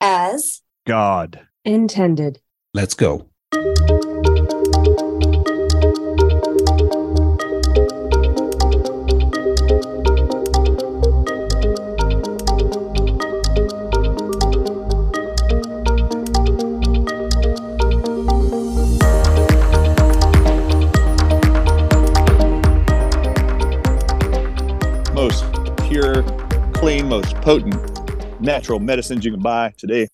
as God. intended. Let's go. Most pure, clean, most potent natural medicines you can buy today.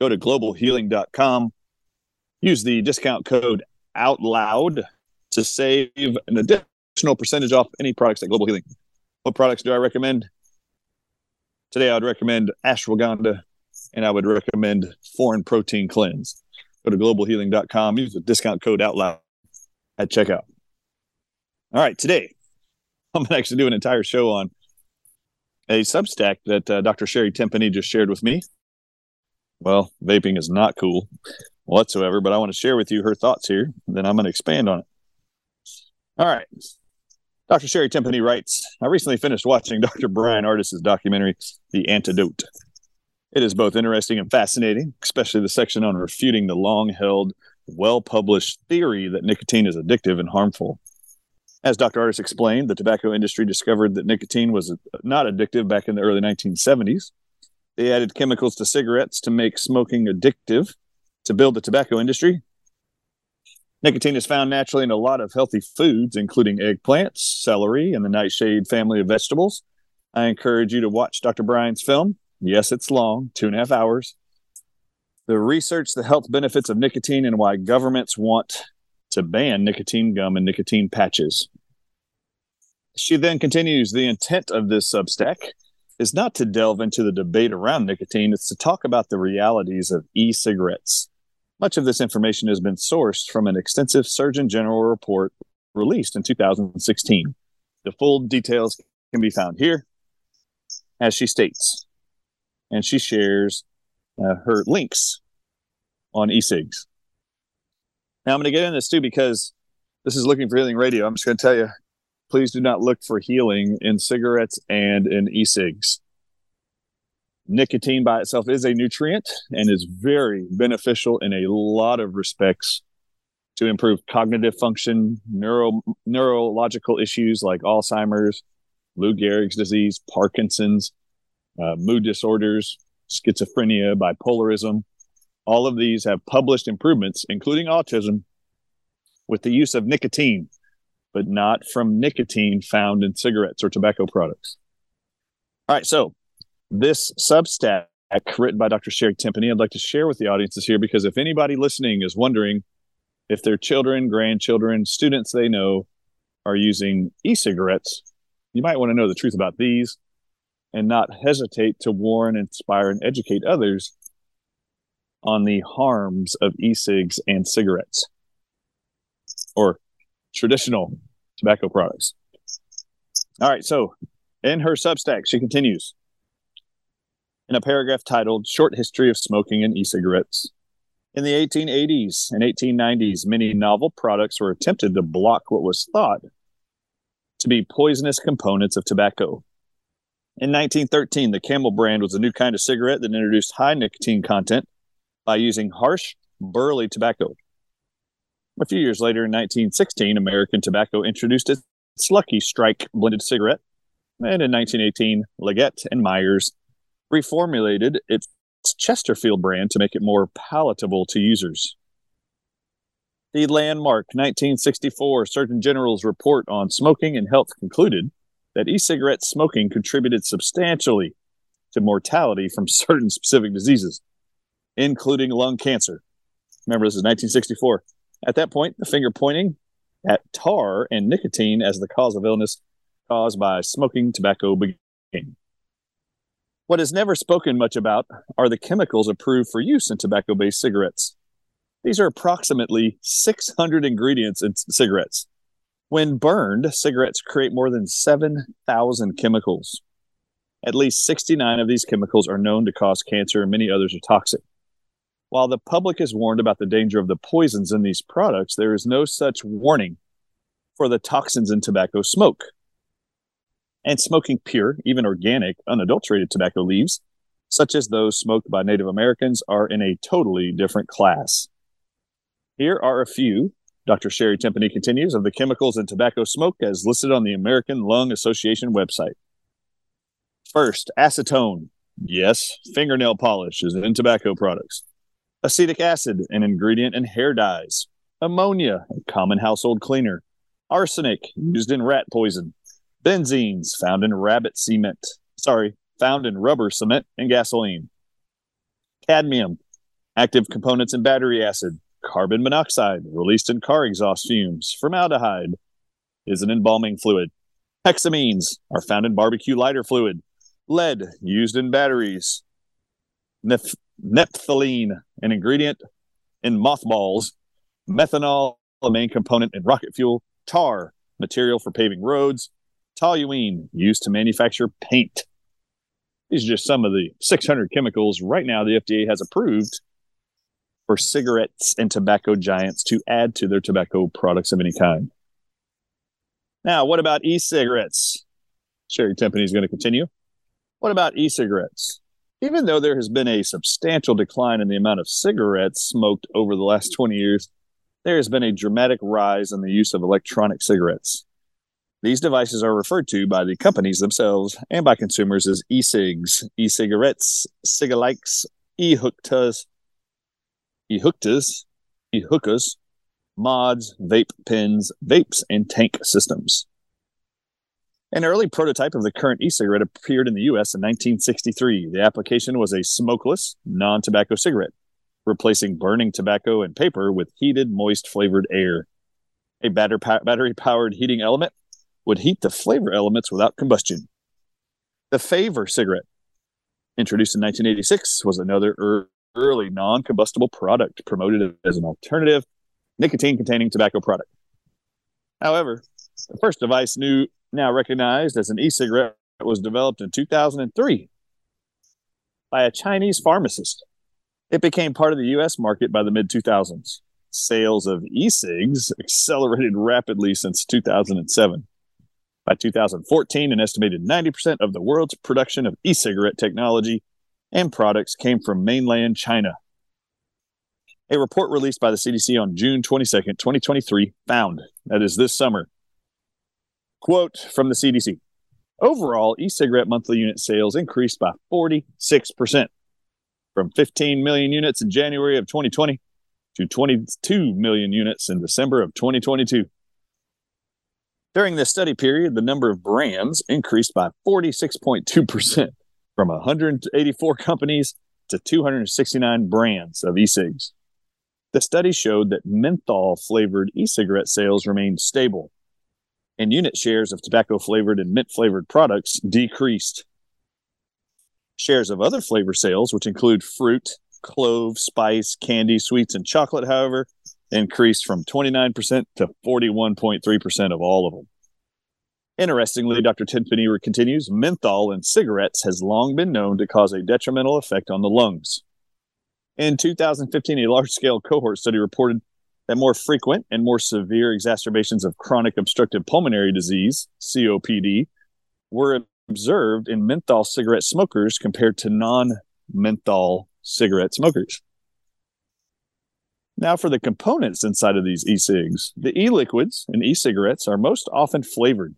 Go to globalhealing.com. Use the discount code OUTLOUD to save an additional percentage off any products at Global Healing. What products do I recommend? Today, I would recommend ashwagandha and I would recommend foreign protein cleanse. Go to globalhealing.com. Use the discount code OUTLOUD at checkout. All right, today, I'm going to actually do an entire show on a Substack that uh, Dr. Sherri Tenpenny just shared with me. Well, vaping is not cool whatsoever, but I want to share with you her thoughts here. Then I'm going to expand on it. All right. Dr. Sherri Tenpenny writes I recently finished watching Dr. Bryan Ardis's documentary, The Antidote. It is both interesting and fascinating, especially the section on refuting the long held, well published theory that nicotine is addictive and harmful. As Dr. Ardis explained, the tobacco industry discovered that nicotine was uh, not addictive back in the early 1970s. They added chemicals to cigarettes to make smoking addictive to build the tobacco industry. Nicotine is found naturally in a lot of healthy foods, including eggplants, celery, and the nightshade family of vegetables. I encourage you to watch Dr. Bryan's film. Yes, it's long, two and a half hours. The research, the health benefits of nicotine, and why governments want to ban nicotine gum and nicotine patches. She then continues the intent of this Substack is not to delve into the debate around nicotine, it's to talk about the realities of e cigarettes. Much of this information has been sourced from an extensive Surgeon General report released in 2016. The full details can be found here, as she states, and she shares uh, her links on e cigs. Now, I'm going to get into this too because this is looking for healing radio. I'm just going to tell you please do not look for healing in cigarettes and in e cigs. Nicotine by itself is a nutrient and is very beneficial in a lot of respects to improve cognitive function, neuro, neurological issues like Alzheimer's, Lou Gehrig's disease, Parkinson's, uh, mood disorders, schizophrenia, bipolarism. All of these have published improvements, including autism, with the use of nicotine but not from nicotine found in cigarettes or tobacco products. All right, so this Substack written by Dr. Sherri Tenpenny, I'd like to share with the audiences here because if anybody listening is wondering if their children, grandchildren, students they know are using e cigarettes, you might want to know the truth about these and not hesitate to warn, inspire, and educate others on the harms of e cigs and cigarettes or traditional tobacco products. All right, so in her Substack, she continues in a paragraph titled Short History of Smoking and E Cigarettes. In the 1880s and 1890s, many novel products were attempted to block what was thought to be poisonous components of tobacco. In 1913, the Camel brand was a new kind of cigarette that introduced high nicotine content by using harsh, burley tobacco. A few years later, in 1916, American Tobacco introduced its Lucky Strike blended cigarette. And in 1918, Liggett and Myers reformulated its Chesterfield brand to make it more palatable to users. The landmark 1964 Surgeon General's report on smoking and health concluded that e cigarette smoking contributed substantially to mortality from certain specific diseases, including lung cancer. Remember, this is 1964. At that point, the finger pointing at tar and nicotine as the cause of illness caused by smoking tobacco began. What is never spoken much about are the chemicals approved for use in tobacco based cigarettes. These are approximately 600 ingredients in cigarettes. When burned, cigarettes create more than 7,000 chemicals. At least 69 of these chemicals are known to cause cancer, and many others are toxic. While the public is warned about the danger of the poisons in these products, there is no such warning for the toxins in tobacco smoke. And smoking pure, even organic, unadulterated tobacco leaves such as those smoked by Native Americans, are in a totally different class. Here are a few, Dr. Sherri Tenpenny continues, of the chemicals in tobacco smoke as listed on the American Lung Association website. First, acetone. Yes, fingernail polish is in tobacco products. Acetic acid, an ingredient in hair dyes. Ammonia, a common household cleaner. Arsenic, used in rat poison. Benzenes, found in rabbit cement. Sorry, found in rubber cement and gasoline. Cadmium, active components in battery acid. Carbon monoxide, released in car exhaust fumes. Formaldehyde is an embalming fluid. Hexamines are found in barbecue lighter fluid. Lead, used in batteries. Naphthalene, an ingredient in mothballs. Methanol, a main component in rocket fuel. Tar, material for paving roads. Toluene, used to manufacture paint. These are just some of the 600 chemicals right now the FDA has approved for cigarettes and tobacco giants to add to their tobacco products of any kind. Now, what about e cigarettes? Sherri Tenpenny is going to continue. What about e cigarettes? Even though there has been a substantial decline in the amount of cigarettes smoked over the last 20 years, there has been a dramatic rise in the use of electronic cigarettes. These devices are referred to by the companies themselves and by consumers as e-cigs, e-cigarettes, cigalikes, e-hooktas, e-hooktas, e-hookahs, mods, vape pens, vapes, and tank systems. An early prototype of the current e-cigarette appeared in the US in 1963. The application was a smokeless, non-tobacco cigarette, replacing burning tobacco and paper with heated, moist flavored air. A battery powered heating element would heat the flavor elements without combustion. The Favor cigarette, introduced in 1986, was another early non combustible product promoted as an alternative nicotine containing tobacco product. However, the first device new, now recognized as an e cigarette was developed in 2003 by a Chinese pharmacist. It became part of the US market by the mid 2000s. Sales of e cigs accelerated rapidly since 2007. By 2014, an estimated 90% of the world's production of e cigarette technology and products came from mainland China. A report released by the CDC on June 22, 2023, found that is this summer. Quote from the CDC Overall, e cigarette monthly unit sales increased by 46%, from 15 million units in January of 2020 to 22 million units in December of 2022. During this study period, the number of brands increased by 46.2% from 184 companies to 269 brands of e cigs. The study showed that menthol flavored e cigarette sales remained stable, and unit shares of tobacco flavored and mint flavored products decreased. Shares of other flavor sales, which include fruit, clove, spice, candy, sweets, and chocolate, however, increased from 29% to 41.3% of all of them. Interestingly, Dr. Tenpenny continues menthol in cigarettes has long been known to cause a detrimental effect on the lungs. In 2015, a large scale cohort study reported that more frequent and more severe exacerbations of chronic obstructive pulmonary disease, COPD, were observed in menthol cigarette smokers compared to non menthol cigarette smokers. Now, for the components inside of these e cigs, the e liquids in e cigarettes are most often flavored.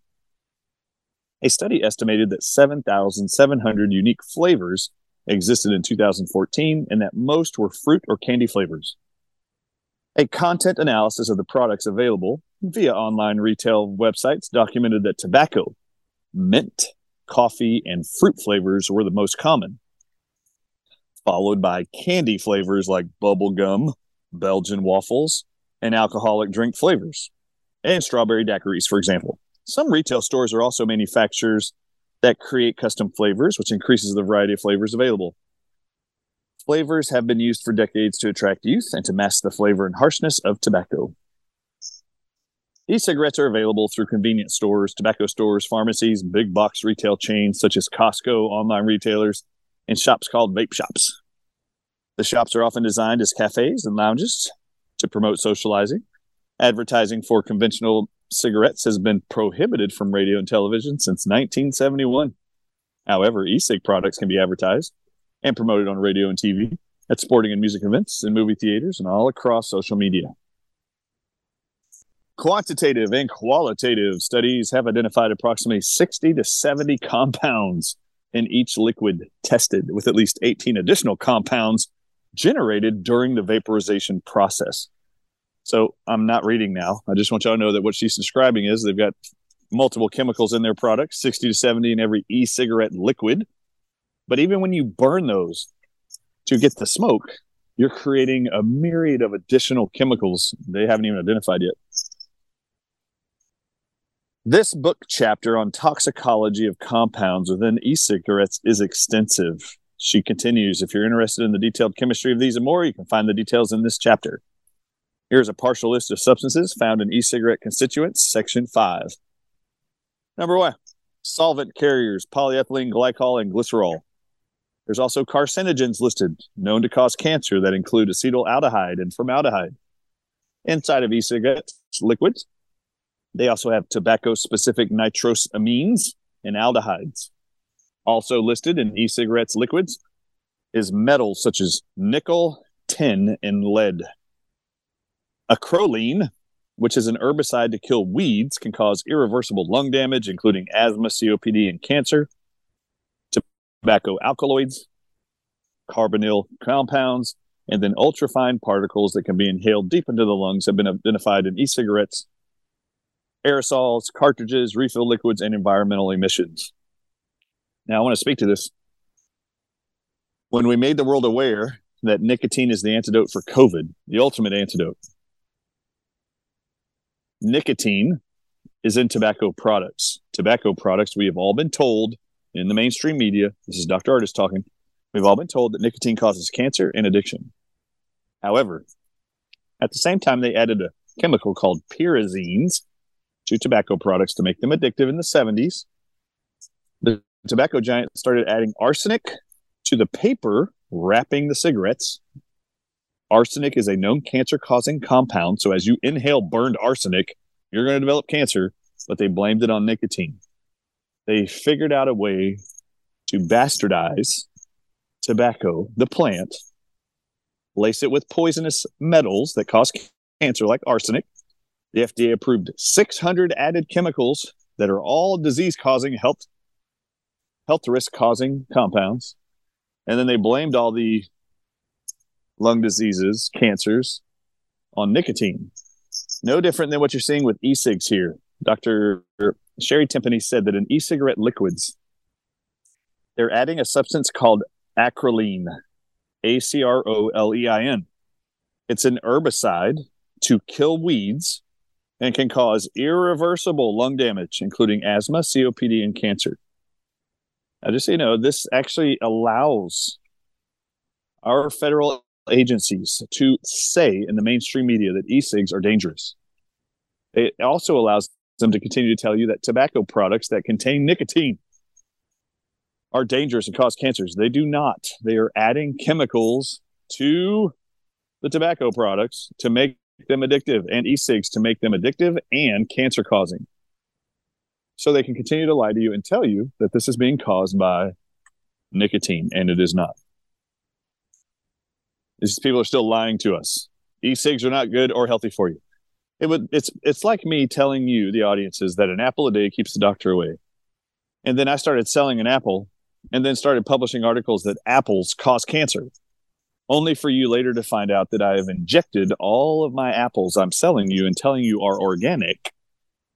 A study estimated that 7,700 unique flavors existed in 2014 and that most were fruit or candy flavors. A content analysis of the products available via online retail websites documented that tobacco, mint, coffee, and fruit flavors were the most common, followed by candy flavors like bubble gum, Belgian waffles, and alcoholic drink flavors, and strawberry daiquiris, for example. Some retail stores are also manufacturers that create custom flavors, which increases the variety of flavors available. Flavors have been used for decades to attract youth and to mask the flavor and harshness of tobacco. E cigarettes are available through convenience stores, tobacco stores, pharmacies, big box retail chains such as Costco, online retailers, and shops called vape shops. The shops are often designed as cafes and lounges to promote socializing. Advertising for conventional cigarettes has been prohibited from radio and television since 1971. However, e cig products can be advertised and promoted on radio and TV, at sporting and music events, and movie theaters, and all across social media. Quantitative and qualitative studies have identified approximately 60 to 70 compounds in each liquid tested, with at least 18 additional compounds generated during the vaporization process. So I'm not reading now. I just want y'all to know that what she's describing is they've got multiple chemicals in their product, 60 to 70 in every e cigarette liquid. But even when you burn those to get the smoke, you're creating a myriad of additional chemicals they haven't even identified yet. This book chapter on toxicology of compounds within e cigarettes is extensive. She continues If you're interested in the detailed chemistry of these and more, you can find the details in this chapter. Here's a partial list of substances found in e cigarette constituents, section five. Number one, solvent carriers, polyethylene glycol, and glycerol. There's also carcinogens listed, known to cause cancer, that include acetaldehyde and formaldehyde. Inside of e cigarettes liquids, they also have tobacco specific nitrosamines and aldehydes. Also listed in e cigarettes liquids is metals such as nickel, tin, and lead. Acrolein, which is an herbicide to kill weeds, can cause irreversible lung damage, including asthma, COPD, and cancer. Tobacco alkaloids, carbonyl compounds, and then ultrafine particles that can be inhaled deep into the lungs have been identified in e cigarettes aerosols, cartridges, refill liquids, and environmental emissions. Now, I want to speak to this. When we made the world aware that nicotine is the antidote for COVID, the ultimate antidote, nicotine is in tobacco products. Tobacco products, we have all been told in the mainstream media, this is Dr. Ardis talking, we've all been told that nicotine causes cancer and addiction. However, at the same time, they added a chemical called pyrazines to tobacco products to make them addictive in the 70s. The tobacco giant started adding arsenic to the paper wrapping the cigarettes. Arsenic is a known cancer causing compound. So, as you inhale burned arsenic, you're going to develop cancer, but they blamed it on nicotine. They figured out a way to bastardize tobacco, the plant, lace it with poisonous metals that cause cancer, like arsenic, the FDA approved 600 added chemicals that are all disease causing, health, health risk causing compounds. And then they blamed all the lung diseases, cancers on nicotine. No different than what you're seeing with e cigs here. Dr. Sherri Tenpenny said that in e cigarette liquids, they're adding a substance called acrolein, A C R O L E I N. It's an herbicide to kill weeds and can cause irreversible lung damage, including asthma, COPD, and cancer. Now, just so you know, this actually allows our federal agencies to say in the mainstream media that e-cigs are dangerous. It also allows them to continue to tell you that tobacco products that contain nicotine are dangerous and cause cancers. They do not. They are adding chemicals to the tobacco products to make them addictive and e-cigs to make them addictive and cancer causing. So they can continue to lie to you and tell you that this is being caused by nicotine and it is not. These people are still lying to us. E-cigs are not good or healthy for you. It would it's it's like me telling you, the audiences, that an apple a day keeps the doctor away. And then I started selling an apple and then started publishing articles that apples cause cancer only for you later to find out that I have injected all of my apples I'm selling you and telling you are organic.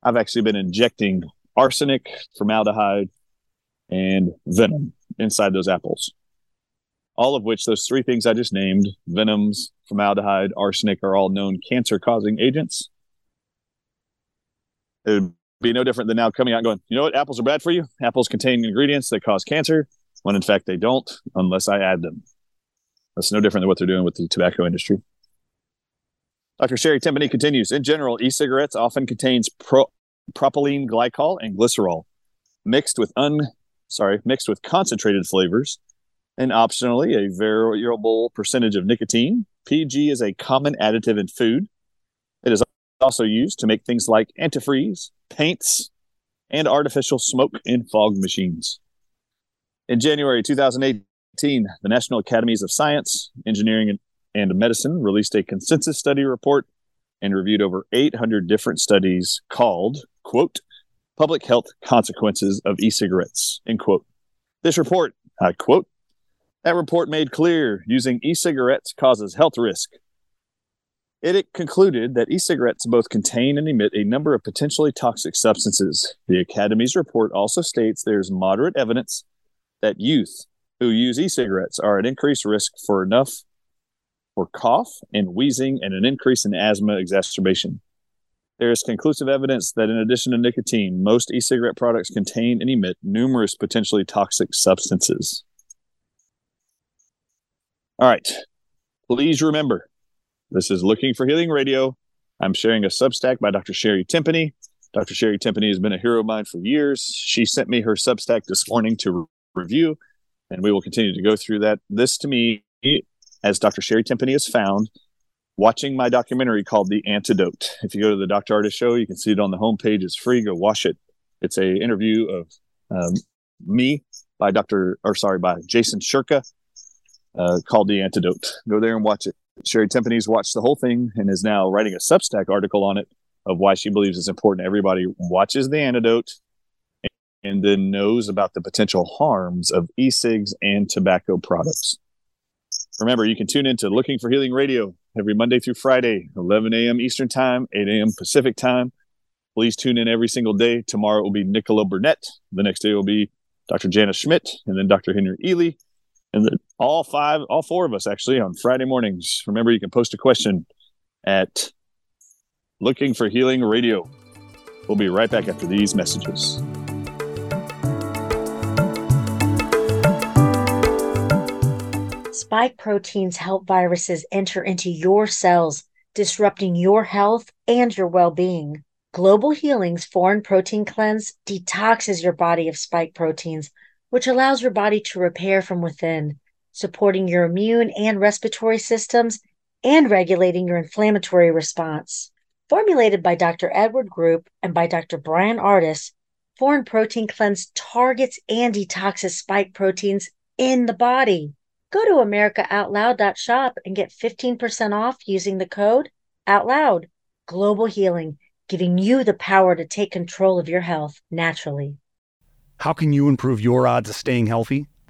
I've actually been injecting arsenic, formaldehyde, and venom inside those apples. All of which, those three things I just named venoms, formaldehyde, arsenic are all known cancer causing agents. It would be no different than now coming out and going, you know what, apples are bad for you. Apples contain ingredients that cause cancer, when in fact they don't, unless I add them. That's no different than what they're doing with the tobacco industry. Dr. Sherri Tenpenny continues. In general, e-cigarettes often contains pro- propylene glycol and glycerol mixed with un sorry mixed with concentrated flavors and optionally a variable percentage of nicotine. PG is a common additive in food. It is also used to make things like antifreeze, paints, and artificial smoke in fog machines. In January 2018, the National Academies of Science, Engineering, and Medicine released a consensus study report and reviewed over 800 different studies called, quote, Public Health Consequences of E-Cigarettes, end quote. This report, I quote, that report made clear using e-cigarettes causes health risk. It, concluded that e-cigarettes both contain and emit a number of potentially toxic substances. The Academy's report also states there's moderate evidence that youth who use e-cigarettes are at increased risk for enough for cough and wheezing and an increase in asthma exacerbation. There is conclusive evidence that in addition to nicotine, most e-cigarette products contain and emit numerous potentially toxic substances. All right. Please remember, this is Looking for Healing Radio. I'm sharing a Substack by Dr. Sherri Tenpenny. Dr. Sherri Tenpenny has been a hero of mine for years. She sent me her Substack this morning to review, and we will continue to go through that. This to me, as Dr. Sherri Tenpenny has found, watching my documentary called The Antidote. If you go to the Dr. Ardis Show, you can see it on the homepage. It's free. Go watch it. It's a interview of um, me by Dr. or sorry, by Jason Shurka uh, called The Antidote. Go there and watch it. Sherri Tenpenny's watched the whole thing and is now writing a Substack article on it of why she believes it's important everybody watches The Antidote and then knows about the potential harms of e-cigs and tobacco products. Remember, you can tune in to Looking for Healing Radio every Monday through Friday, 11 a.m. Eastern Time, 8 a.m. Pacific Time. Please tune in every single day. Tomorrow will be Nicola Burnett. The next day will be Dr. Janice Schmidt and then Dr. Henry Ealy and the, all five, all four of us actually on Friday mornings. Remember, you can post a question at Looking for Healing Radio. We'll be right back after these messages. Spike proteins help viruses enter into your cells, disrupting your health and your well being. Global Healing's Foreign Protein Cleanse detoxes your body of spike proteins which allows your body to repair from within, supporting your immune and respiratory systems and regulating your inflammatory response. Formulated by Dr. Edward Group and by Dr. Bryan Ardis, Foreign Protein Cleanse targets and detoxes spike proteins in the body. Go to AmericaOutloud.shop and get 15% off using the code OUTLOUD. Global Healing, giving you the power to take control of your health naturally. How can you improve your odds of staying healthy?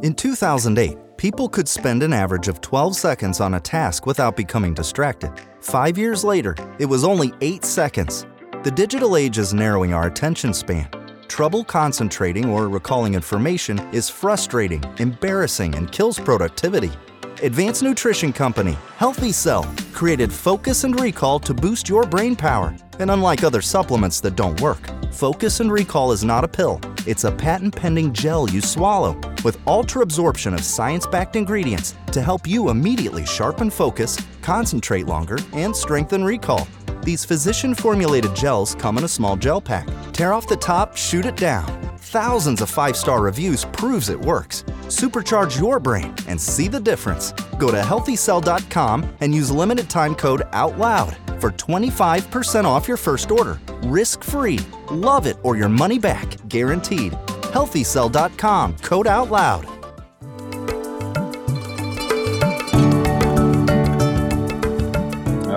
In 2008, people could spend an average of 12 seconds on a task without becoming distracted. Five years later, it was only 8 seconds. The digital age is narrowing our attention span. Trouble concentrating or recalling information is frustrating, embarrassing, and kills productivity. Advanced Nutrition Company, Healthy Cell, created Focus and Recall to boost your brain power. And unlike other supplements that don't work, Focus and Recall is not a pill, it's a patent pending gel you swallow with ultra absorption of science backed ingredients to help you immediately sharpen focus, concentrate longer, and strengthen recall. These physician formulated gels come in a small gel pack. Tear off the top, shoot it down. Thousands of five star reviews proves it works. Supercharge your brain and see the difference. Go to healthycell.com and use limited time code OUTLOUD for 25% off your first order. Risk free. Love it or your money back. Guaranteed. Healthycell.com code OUTLOUD.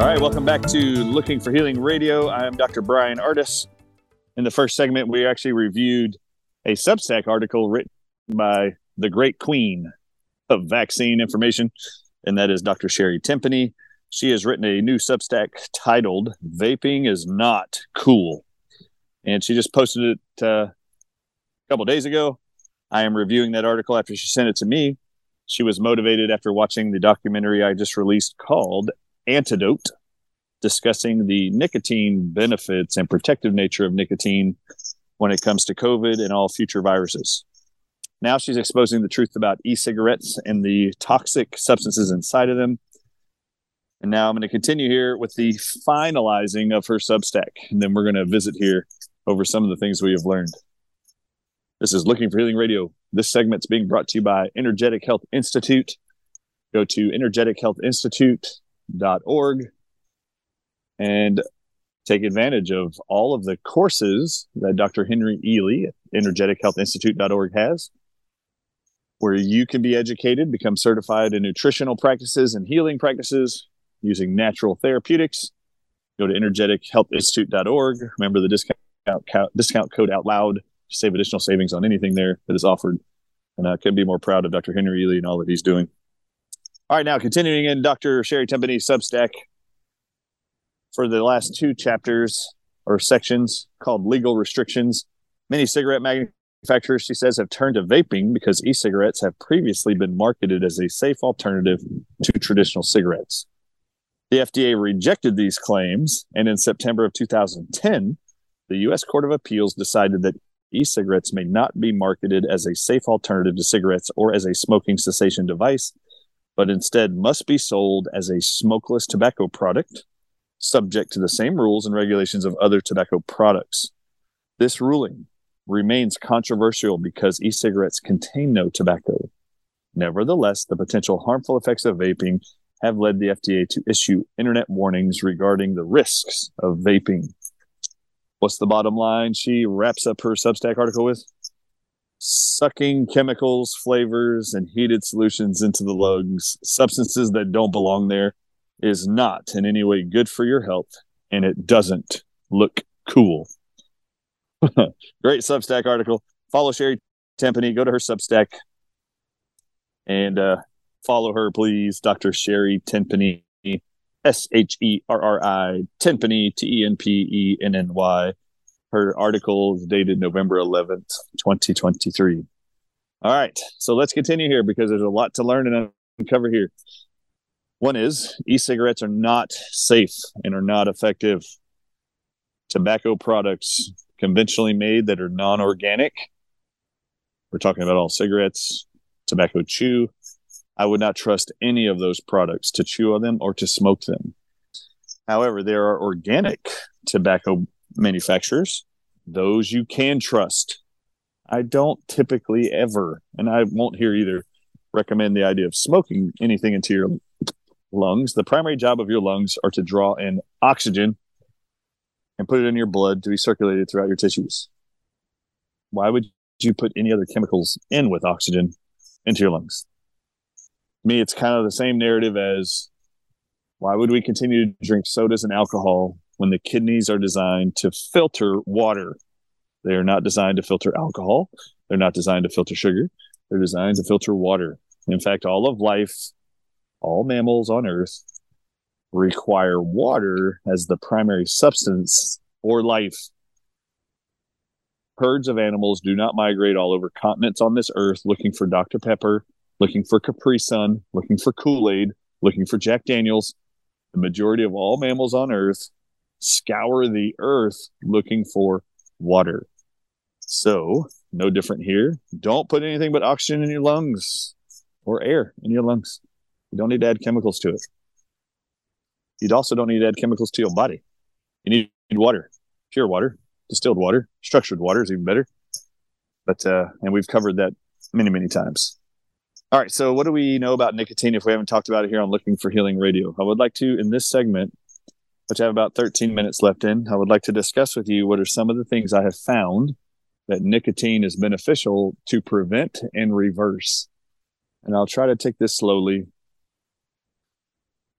All right, welcome back to Looking for Healing Radio. I am Dr. Bryan Ardis. In the first segment, we actually reviewed a Substack article written by the great queen of vaccine information, and that is Dr. Sherri Tenpenny. She has written a new Substack titled "Vaping is Not Cool," and she just posted it uh, a couple days ago. I am reviewing that article after she sent it to me. She was motivated after watching the documentary I just released called Antidote, discussing the nicotine benefits and protective nature of nicotine when it comes to COVID and all future viruses. Now she's exposing the truth about e cigarettes and the toxic substances inside of them. And now I'm going to continue here with the finalizing of her Substack. And then we're going to visit here over some of the things we have learned. This is Looking for Healing Radio. This segment's being brought to you by Energetic Health Institute. Go to energetichealthinstitute.org and take advantage of all of the courses that Dr. Henry Ealy at energetichealthinstitute.org has, where you can be educated, become certified in nutritional practices and healing practices using natural therapeutics. Go to energetichealthinstitute.org. Remember the discount discount code out loud to save additional savings on anything there that is offered. And I couldn't be more proud of Dr. Henry Ealy and all that he's doing. All right, now continuing in Dr. Sherri Tenpenny's Substack for the last two chapters or sections called Legal Restrictions. Many cigarette manufacturers, she says, have turned to vaping because e cigarettes have previously been marketed as a safe alternative to traditional cigarettes. The FDA rejected these claims, and in September of 2010, the U.S. Court of Appeals decided that e cigarettes may not be marketed as a safe alternative to cigarettes or as a smoking cessation device, but instead must be sold as a smokeless tobacco product, subject to the same rules and regulations of other tobacco products. This ruling remains controversial because e cigarettes contain no tobacco. Nevertheless, the potential harmful effects of vaping have led the FDA to issue internet warnings regarding the risks of vaping what's the bottom line she wraps up her Substack article with? Sucking chemicals, flavors, and heated solutions into the lungs, substances that don't belong there, is not in any way good for your health, and it doesn't look cool. Great Substack article. Follow Sherri Tenpenny. Go to her Substack and uh, follow her, please, Dr. Sherri Tenpenny. S H E R R I Tenpenny T E N P E N N Y. Her article is dated November 11th, 2023. All right, so let's continue here because there's a lot to learn and uncover here. One is e cigarettes are not safe and are not effective. Tobacco products conventionally made that are non organic. We're talking about all cigarettes, tobacco chew, I would not trust any of those products to chew on them or to smoke them. However, there are organic tobacco manufacturers, those you can trust. I don't typically ever, and I won't here either, recommend the idea of smoking anything into your lungs. The primary job of your lungs are to draw in oxygen and put it in your blood to be circulated throughout your tissues. Why would you put any other chemicals in with oxygen into your lungs? me, it's kind of the same narrative as why would we continue to drink sodas and alcohol when the kidneys are designed to filter water? They are not designed to filter alcohol. They're not designed to filter sugar. They're designed to filter water. In fact, all of life, all mammals on Earth require water as the primary substance for life. Herds of animals do not migrate all over continents on this earth looking for Dr. Pepper looking for Capri Sun, looking for Kool Aid, looking for Jack Daniels. The majority of all mammals on Earth scour the earth looking for water. So, no different here. Don't put anything but oxygen in your lungs or air in your lungs. You don't need to add chemicals to it. You also don't need to add chemicals to your body. You need water, pure water, distilled water, structured water is even better. But, uh, and we've covered that many, many times. All right. So, what do we know about nicotine if we haven't talked about it here on Looking for Healing Radio? I would like to, in this segment, which I have about 13 minutes left in, I would like to discuss with you what are some of the things I have found that nicotine is beneficial to prevent and reverse. And I'll try to take this slowly.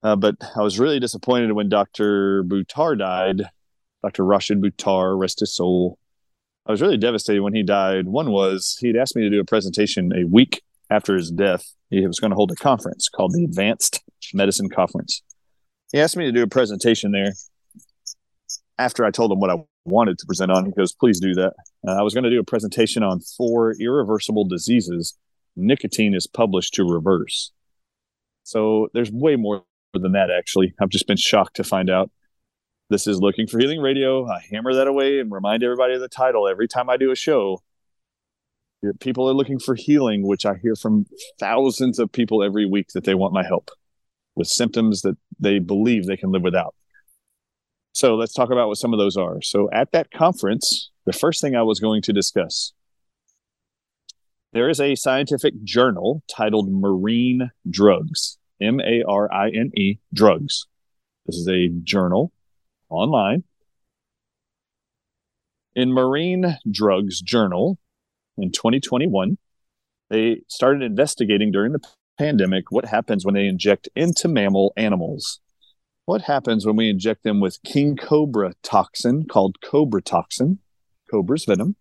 Uh, but I was really disappointed when Dr. Buttar died. Dr. Rashid Buttar, rest his soul. I was really devastated when he died. One was he'd asked me to do a presentation a week after his death, he was going to hold a conference called the Advanced Medicine Conference. He asked me to do a presentation there after I told him what I wanted to present on. He goes, please do that. Uh, I was going to do a presentation on four irreversible diseases nicotine is published to reverse. So there's way more than that, actually. I've just been shocked to find out. This is Looking for Healing Radio. I hammer that away and remind everybody of the title every time I do a show. People are looking for healing, which I hear from thousands of people every week that they want my help with symptoms that they believe they can live without. So let's talk about what some of those are. So at that conference, the first thing I was going to discuss there is a scientific journal titled Marine Drugs, M A R I N E, Drugs. This is a journal online. In Marine Drugs Journal in 2021, they started investigating during the pandemic what happens when they inject into mammal animals. What happens when we inject them with king cobra toxin called cobra toxin, cobra's venom,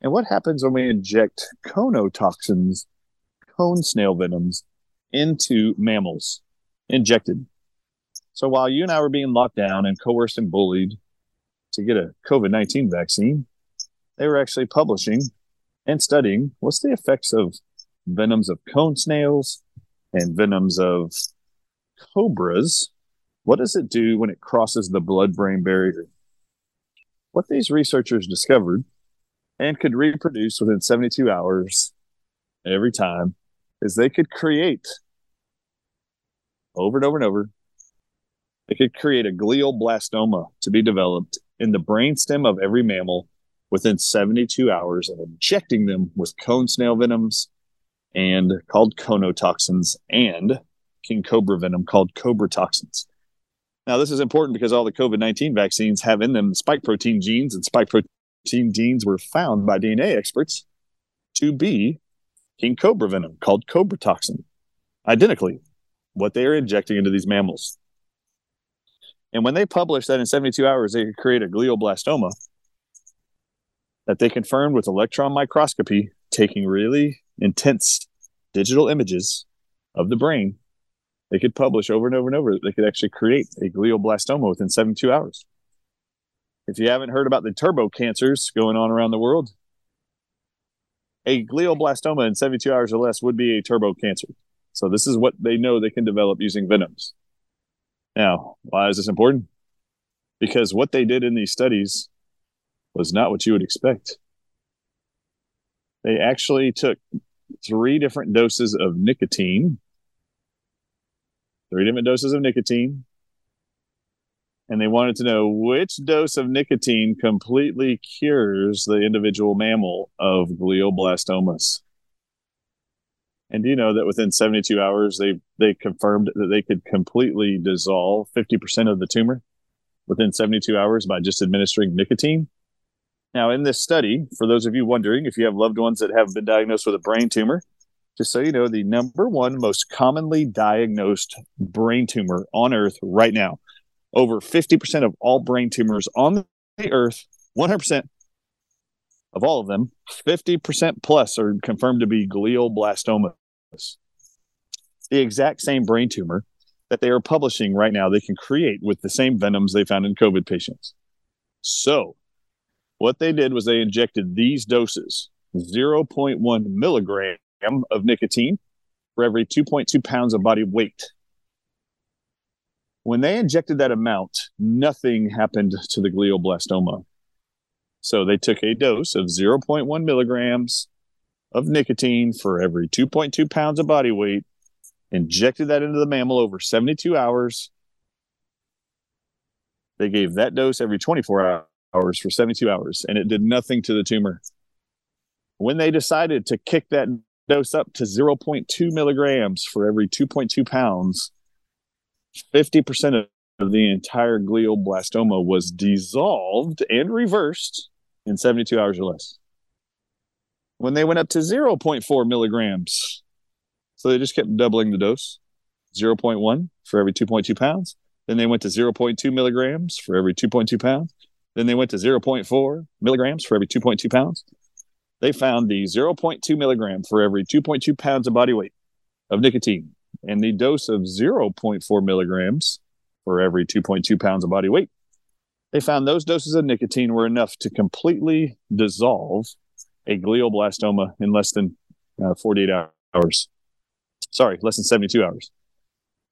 and what happens when we inject conotoxins, cone snail venoms, into mammals injected? So while you and I were being locked down and coerced and bullied to get a COVID 19 vaccine, they were actually publishing and studying what's the effects of venoms of cone snails and venoms of cobras. What does it do when it crosses the blood brain barrier? What these researchers discovered and could reproduce within 72 hours every time is they could create over and over and over they could create a glioblastoma to be developed in the brainstem of every mammal within 72 hours of injecting them with cone snail venoms and called conotoxins and king cobra venom called cobra toxins. Now, this is important because all the COVID 19 vaccines have in them spike protein genes, and spike protein genes were found by DNA experts to be king cobra venom called cobra toxin, identically what they are injecting into these mammals. And when they published that in 72 hours, they could create a glioblastoma that they confirmed with electron microscopy, taking really intense digital images of the brain. They could publish over and over and over. They could actually create a glioblastoma within 72 hours. If you haven't heard about the turbo cancers going on around the world, a glioblastoma in 72 hours or less would be a turbo cancer. So this is what they know they can develop using venoms. Now, why is this important? Because what they did in these studies was not what you would expect. They actually took three different doses of nicotine, three different doses of nicotine, and they wanted to know which dose of nicotine completely cures the individual mammal of glioblastomas. And do you know that within 72 hours, they they confirmed that they could completely dissolve 50% of the tumor within 72 hours by just administering nicotine? Now, in this study, for those of you wondering if you have loved ones that have been diagnosed with a brain tumor, just so you know, the number one most commonly diagnosed brain tumor on earth right now over 50% of all brain tumors on the earth, 100% of all of them, 50% plus are confirmed to be glioblastomas. The exact same brain tumor that they are publishing right now, they can create with the same venoms they found in COVID patients. So, what they did was they injected these doses 0.1 milligram of nicotine for every 2.2 pounds of body weight when they injected that amount, nothing happened to the glioblastoma. So they took a dose of 0.1 milligrams of nicotine for every 2.2 pounds of body weight, injected that into the mammal over 72 hours. They gave that dose every 24 hours for 72 hours, and it did nothing to the tumor. When they decided to kick that dose up to 0.2 milligrams for every 2.2 pounds, 50% of the entire glioblastoma was dissolved and reversed in 72 hours or less. When they went up to 0.4 milligrams, so they just kept doubling the dose 0.1 for every 2.2 pounds. Then they went to 0.2 milligrams for every 2.2 pounds. Then they went to 0.4 milligrams for every 2.2 pounds. They found the 0.2 milligram for every 2.2 pounds of body weight of nicotine and the dose of 0.4 milligrams for every 2.2 pounds of body weight. They found those doses of nicotine were enough to completely dissolve a glioblastoma in less than uh, 48 hours. Sorry, less than 72 hours.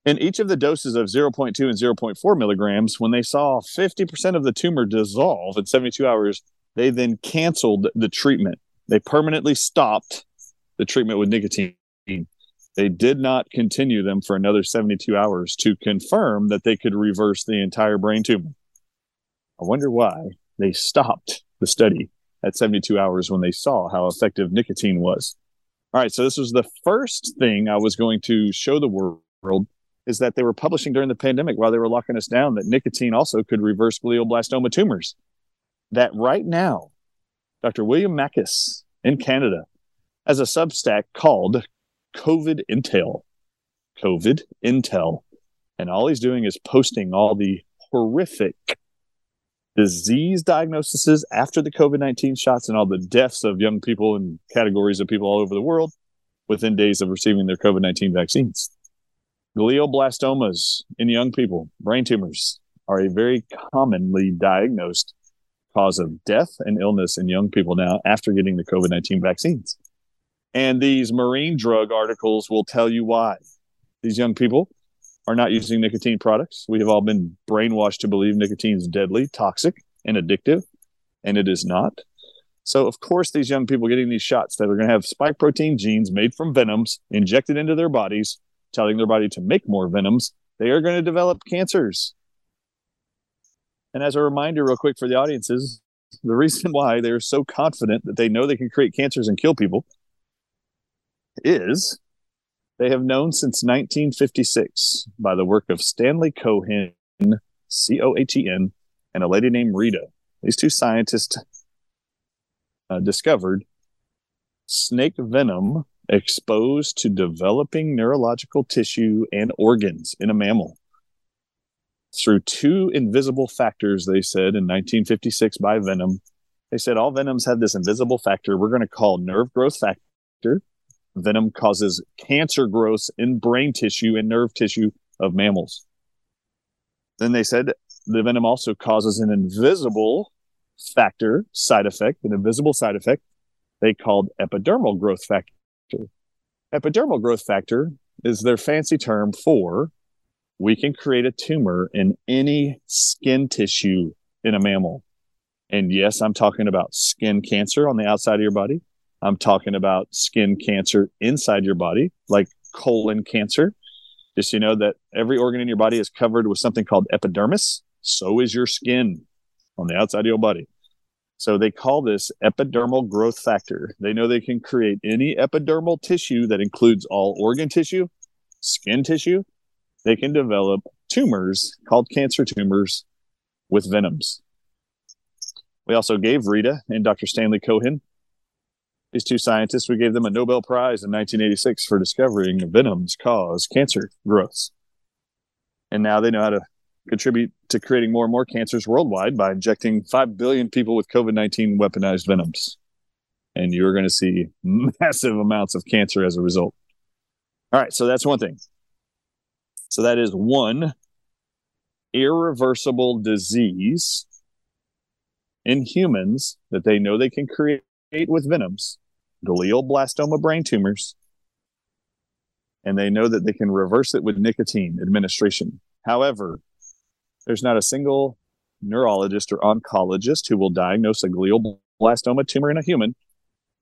In each of the doses of 0.2 and 0.4 milligrams, when they saw 50% of the tumor dissolve in 72 hours, they then canceled the treatment. They permanently stopped the treatment with nicotine. They did not continue them for another 72 hours to confirm that they could reverse the entire brain tumor. I wonder why they stopped the study at 72 hours when they saw how effective nicotine was. All right, so this was the first thing I was going to show the world is that they were publishing during the pandemic while they were locking us down that nicotine also could reverse glioblastoma tumors. That right now, Dr. William Makis in Canada has a substack called COVID Intel. COVID Intel. And all he's doing is posting all the horrific disease diagnoses after the COVID 19 shots and all the deaths of young people and categories of people all over the world within days of receiving their COVID 19 vaccines. Glioblastomas in young people, brain tumors, are a very commonly diagnosed cause of death and illness in young people now after getting the COVID 19 vaccines. And these marine drug articles will tell you why. These young people are not using nicotine products. We have all been brainwashed to believe nicotine is deadly, toxic, and addictive, and it is not. So, of course, these young people getting these shots that are going to have spike protein genes made from venoms injected into their bodies, telling their body to make more venoms, they are going to develop cancers. And as a reminder, real quick for the audiences, the reason why they're so confident that they know they can create cancers and kill people is they have known since 1956 by the work of Stanley Cohen, C O H E N, and a lady named Rita. These two scientists uh, discovered snake venom exposed to developing neurological tissue and organs in a mammal through two invisible factors, they said in 1956 by Venom. They said all venoms have this invisible factor we're going to call nerve growth factor venom causes cancer growth in brain tissue and nerve tissue of mammals. Then they said the venom also causes an invisible factor side effect, an invisible side effect they called epidermal growth factor. Epidermal growth factor is their fancy term for we can create a tumor in any skin tissue in a mammal. And yes, I'm talking about skin cancer on the outside of your body. I'm talking about skin cancer inside your body, like colon cancer. Just you know that every organ in your body is covered with something called epidermis. So is your skin on the outside of your body. So they call this epidermal growth factor. They know they can create any epidermal tissue that includes all organ tissue, skin tissue. They can develop tumors called cancer tumors with venoms. We also gave Rita and Dr. Stanley Cohen these two scientists, we gave them a Nobel Prize in 1986 for discovering venoms cause cancer growths. And now they know how to contribute to creating more and more cancers worldwide by injecting 5 billion people with COVID 19 weaponized venoms. And you're going to see massive amounts of cancer as a result. All right, so that's one thing. So that is one irreversible disease in humans that they know they can create with venoms, glioblastoma brain tumors, and they know that they can reverse it with nicotine administration. However, there's not a single neurologist or oncologist who will diagnose a glioblastoma tumor in a human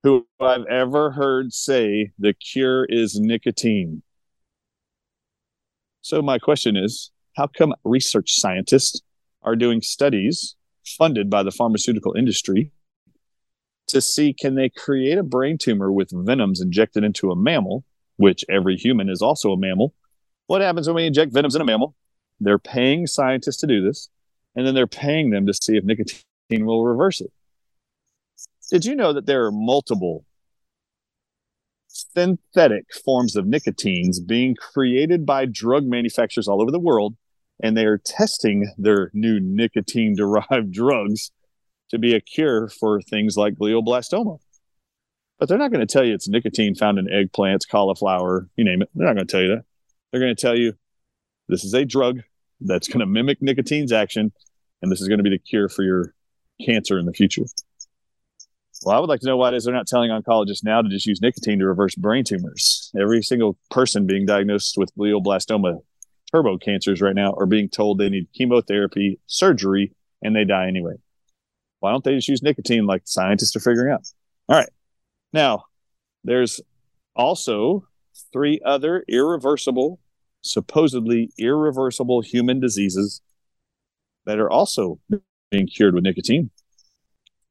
who I've ever heard say the cure is nicotine. So, my question is how come research scientists are doing studies funded by the pharmaceutical industry to see can they create a brain tumor with venoms injected into a mammal, which every human is also a mammal. What happens when we inject venoms in a mammal? They're paying scientists to do this, and then they're paying them to see if nicotine will reverse it. Did you know that there are multiple synthetic forms of nicotines being created by drug manufacturers all over the world, and they are testing their new nicotine derived drugs to be a cure for things like glioblastoma. But they're not going to tell you it's nicotine found in eggplants, cauliflower, you name it. They're not going to tell you that. They're going to tell you this is a drug that's going to mimic nicotine's action, and this is going to be the cure for your cancer in the future. Well, I would like to know why it is they're not telling oncologists now to just use nicotine to reverse brain tumors. Every single person being diagnosed with glioblastoma turbo cancers right now are being told they need chemotherapy, surgery, and they die anyway. Why don't they just use nicotine like scientists are figuring out? All right. Now, there's also three other irreversible, supposedly irreversible human diseases that are also being cured with nicotine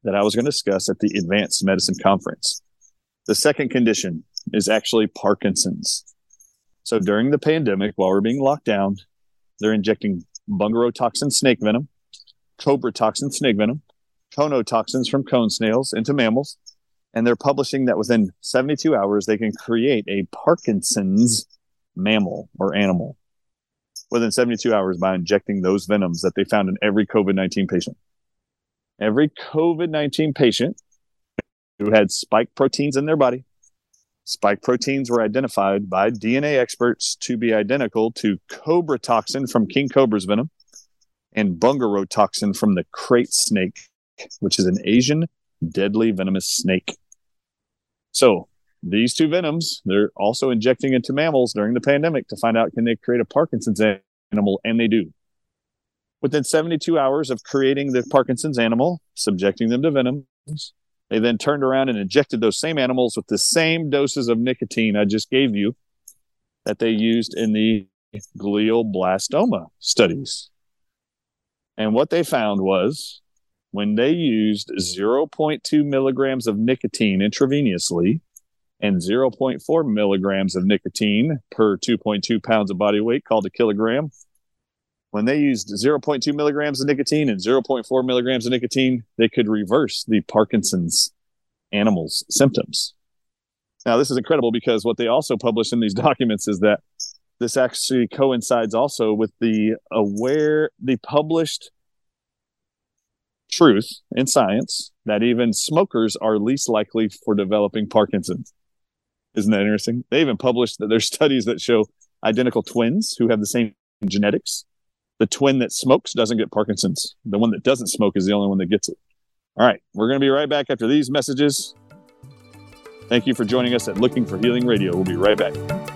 that I was going to discuss at the Advanced Medicine Conference. The second condition is actually Parkinson's. So during the pandemic, while we're being locked down, they're injecting bungarotoxin snake venom, cobra toxin snake venom, conotoxins from cone snails into mammals, and they're publishing that within 72 hours they can create a Parkinson's mammal or animal within 72 hours by injecting those venoms that they found in every COVID 19 patient every COVID 19 patient who had spike proteins in their body, spike proteins were identified by DNA experts to be identical to cobra toxin from king cobra's venom and bungarotoxin from the krait snake, which is an Asian deadly venomous snake. So these two venoms, they're also injecting into mammals during the pandemic to find out can they create a Parkinson's animal, and they do. Within 72 hours of creating the Parkinson's animal, subjecting them to venoms, they then turned around and injected those same animals with the same doses of nicotine I just gave you that they used in the glioblastoma studies. And what they found was when they used 0.2 milligrams of nicotine intravenously and 0.4 milligrams of nicotine per 2.2 pounds of body weight, called a kilogram, when they used 0.2 milligrams of nicotine and 0.4 milligrams of nicotine, they could reverse the Parkinson's animals' symptoms. Now, this is incredible because what they also publish in these documents is that this actually coincides also with the aware, the published truth in science that even smokers are least likely for developing Parkinson's. Isn't that interesting? They even published that there's studies that show identical twins who have the same genetics the twin that smokes doesn't get Parkinson's. The one that doesn't smoke is the only one that gets it. All right, we're going to be right back after these messages. Thank you for joining us at Looking for Healing Radio. We'll be right back.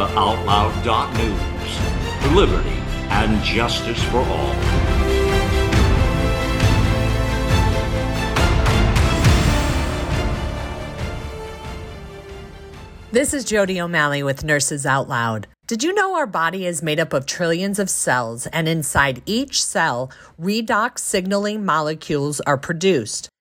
AmericaOutloud.news. Liberty and justice for all. This is Jody O'Malley with Nurses Out Loud. Did you know our body is made up of trillions of cells, and inside each cell, redox signaling molecules are produced?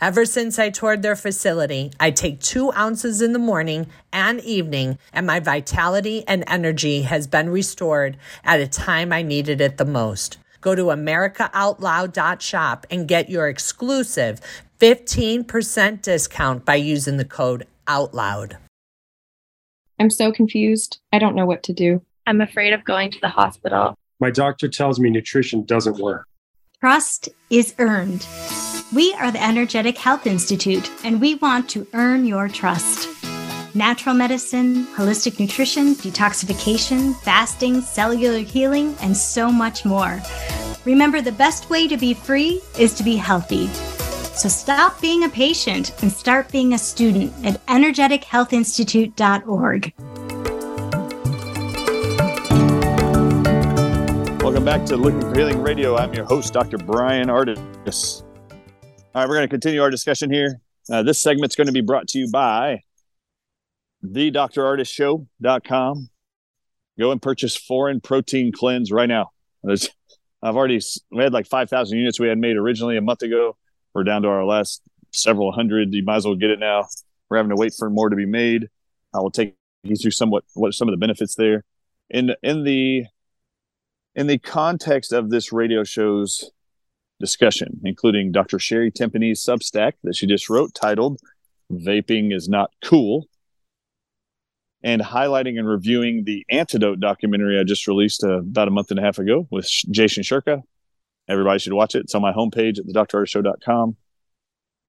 Ever since I toured their facility, I take two ounces in the morning and evening, and my vitality and energy has been restored at a time I needed it the most. Go to AmericaOutloud.shop and get your exclusive 15% discount by using the code OUTLOUD. I'm so confused. I don't know what to do. I'm afraid of going to the hospital. My doctor tells me nutrition doesn't work. Trust is earned. We are the Energetic Health Institute, and we want to earn your trust. Natural medicine, holistic nutrition, detoxification, fasting, cellular healing, and so much more. Remember, the best way to be free is to be healthy. So stop being a patient and start being a student at energetichealthinstitute.org. Welcome back to Looking for Healing Radio. I'm your host, Dr. Bryan Ardis. All right, we're going to continue our discussion here. Uh, this segment's going to be brought to you by the drardisshow.com. Go and purchase Foreign Protein Cleanse right now. There's, I've already, we had like 5,000 units we had made originally a month ago. We're down to our last several hundred. You might as well get it now. We're having to wait for more to be made. I will take you through somewhat what some of the benefits there. In in the in the context of this radio show's discussion, including Dr. Sherri Tenpenny's Substack that she just wrote titled Vaping is Not Cool, and highlighting and reviewing the Antidote documentary I just released uh, about a month and a half ago with Jason Shurka. Everybody should watch it. It's on my homepage at thedoctorardisshow.com.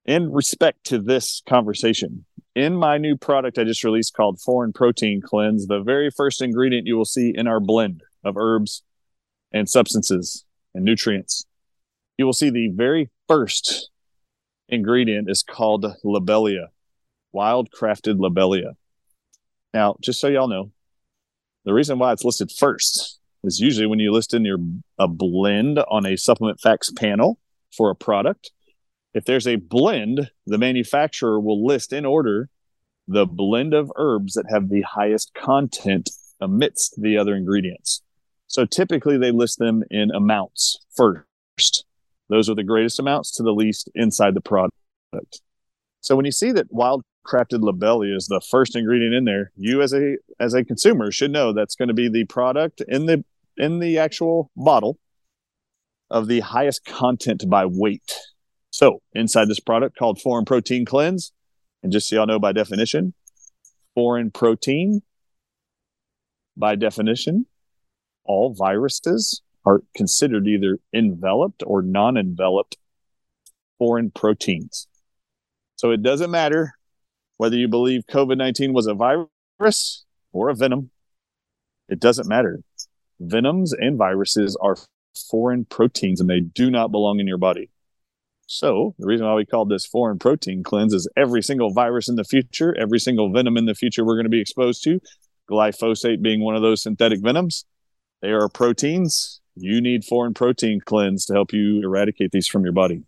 In respect to this conversation, in my new product I just released called Foreign Protein Cleanse, the very first ingredient you will see in our blend of herbs and substances and nutrients, you will see the very first ingredient is called lobelia, wild crafted lobelia. Now, just so y'all know, the reason why it's listed first is usually when you list in your a blend on a supplement facts panel for a product, if there's a blend, the manufacturer will list in order the blend of herbs that have the highest content amidst the other ingredients. So typically they list them in amounts first. Those are the greatest amounts to the least inside the product. So when you see that wild crafted lobelia is the first ingredient in there, you as a as a consumer should know that's going to be the product in the in the actual bottle of the highest content by weight. So inside this product called Foreign Protein Cleanse, and just so y'all know by definition, foreign protein, by definition, all viruses are considered either enveloped or non enveloped foreign proteins. So it doesn't matter whether you believe COVID 19 was a virus or a venom, it doesn't matter. Venoms and viruses are foreign proteins and they do not belong in your body. So the reason why we called this foreign protein cleanse is every single virus in the future, every single venom in the future we're going to be exposed to, glyphosate being one of those synthetic venoms, they are proteins. You need foreign protein cleanse to help you eradicate these from your body.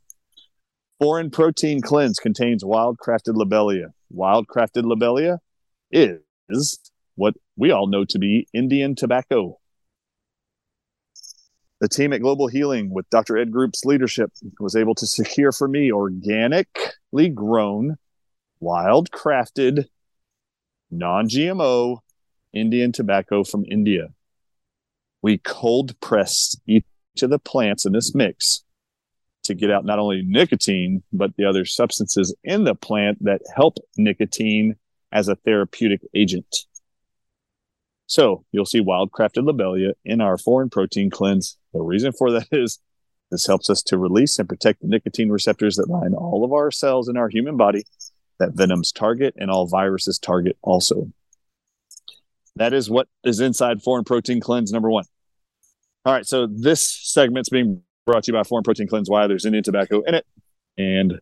Foreign protein cleanse contains wild crafted lobelia. Wild crafted lobelia is what we all know to be Indian tobacco. The team at Global Healing, with Dr. Ed Group's leadership, was able to secure for me organically grown, wild crafted, non GMO Indian tobacco from India. We cold press each of the plants in this mix to get out not only nicotine, but the other substances in the plant that help nicotine as a therapeutic agent. So you'll see wild crafted lobelia in our foreign protein cleanse. The reason for that is this helps us to release and protect the nicotine receptors that line all of our cells in our human body that venoms target and all viruses target also. That is what is inside foreign protein cleanse number one. All right, so this segment's being brought to you by Foreign Protein Cleanse. Why there's Indian tobacco in it, and